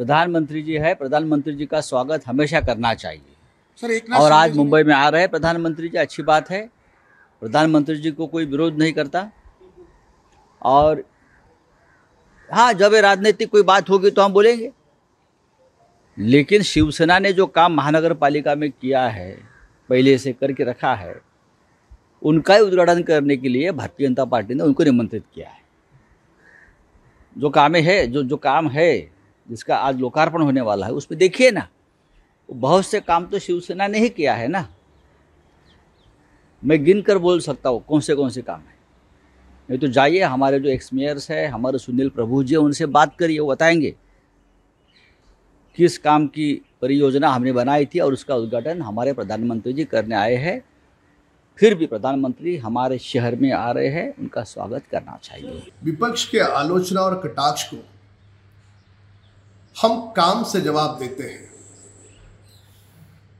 प्रधानमंत्री जी है प्रधानमंत्री जी का स्वागत हमेशा करना चाहिए। सर एक और आज मुंबई में आ रहे हैं प्रधानमंत्री जी अच्छी बात है। प्रधानमंत्री जी को कोई विरोध नहीं करता। और हाँ जब राजनीतिक कोई बात होगी तो हम बोलेंगे। लेकिन शिवसेना ने जो काम महानगर पालिका में किया है पहले से करके रखा है उनका ही उद्घाटन करने के लिए भारतीय जनता पार्टी ने उनको निमंत्रित किया है। जो काम है जो जो काम है जिसका आज लोकार्पण होने वाला है उसमें देखिए ना। बहुत से काम तो शिवसेना ने ही किया है ना। मैं गिन कर बोल सकता हूँ, कौन से कौन से काम है। नहीं तो जाइए, हमारे जो एक्स मेयर्स है, हमारे सुनील प्रभु जी उनसे बात करिए, वो बताएँगे। किस काम की परियोजना हमने बनाई थी और उसका उद्घाटन हमारे प्रधानमंत्री जी करने आए हैं। फिर भी प्रधानमंत्री हमारे शहर में आ रहे हैं, उनका स्वागत करना चाहिए। विपक्ष के आलोचना और कटाक्ष को हम काम से जवाब देते हैं।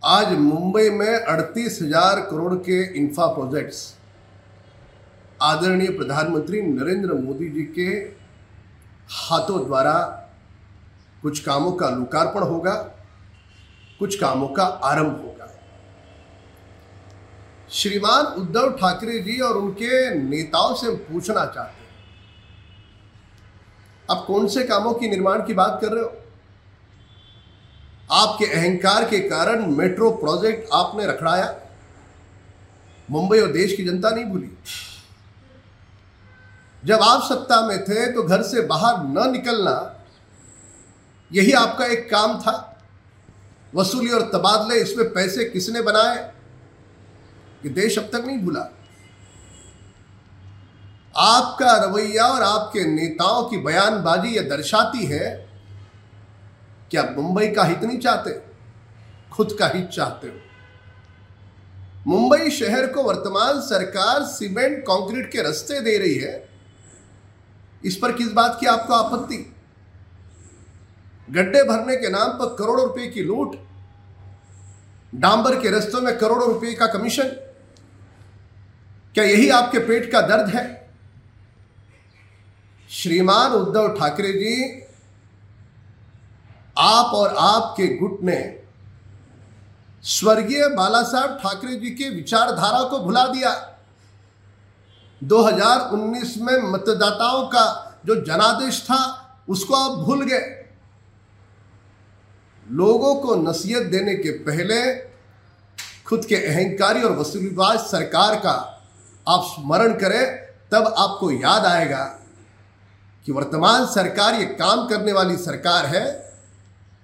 आज मुंबई में अड़तीस हज़ार करोड़ के इंफ्रा प्रोजेक्ट्स। आदरणीय प्रधानमंत्री नरेंद्र मोदी जी के हाथों द्वारा कुछ कामों का लोकार्पण होगा, कुछ कामों का आरंभ होगा। श्रीमान उद्धव ठाकरे जी और उनके नेताओं से पूछना चाहते हैं। आप कौन से कामों की निर्माण की बात कर रहे हो? आपके अहंकार के कारण मेट्रो प्रोजेक्ट आपने रखड़ाया। मुंबई और देश की जनता नहीं भूली। जब आप सत्ता में थे तो घर से बाहर न निकलना, यही आपका एक काम था। वसूली और तबादले इसमें पैसे किसने बनाए, ये देश अब तक नहीं भूला। आपका रवैया और आपके नेताओं की बयानबाजी यह दर्शाती है कि आप मुंबई का हित नहीं चाहते? खुद का हित चाहते हो। मुंबई शहर को वर्तमान सरकार सीमेंट, कंक्रीट के रस्ते दे रही है। इस पर किस बात की आपको आपत्ति? गड्ढे भरने के नाम पर करोड़ों रुपए की लूट। डांबर के रस्तों में करोड़ों रुपए का कमीशन। क्या यही आपके पेट का दर्द है? श्रीमान उद्धव ठाकरे जी आप और आपके गुट ने स्वर्गीय बाला साहब ठाकरे जी के विचारधारा को भुला दिया। 2019 में मतदाताओं का जो जनादेश था, उसको आप भूल गए। लोगों को नसीहत देने के पहले खुद के अहंकारी और वसूलीबाज सरकार का आप स्मरण करें, तब आपको याद आएगा कि वर्तमान सरकार, ये काम करने वाली सरकार है।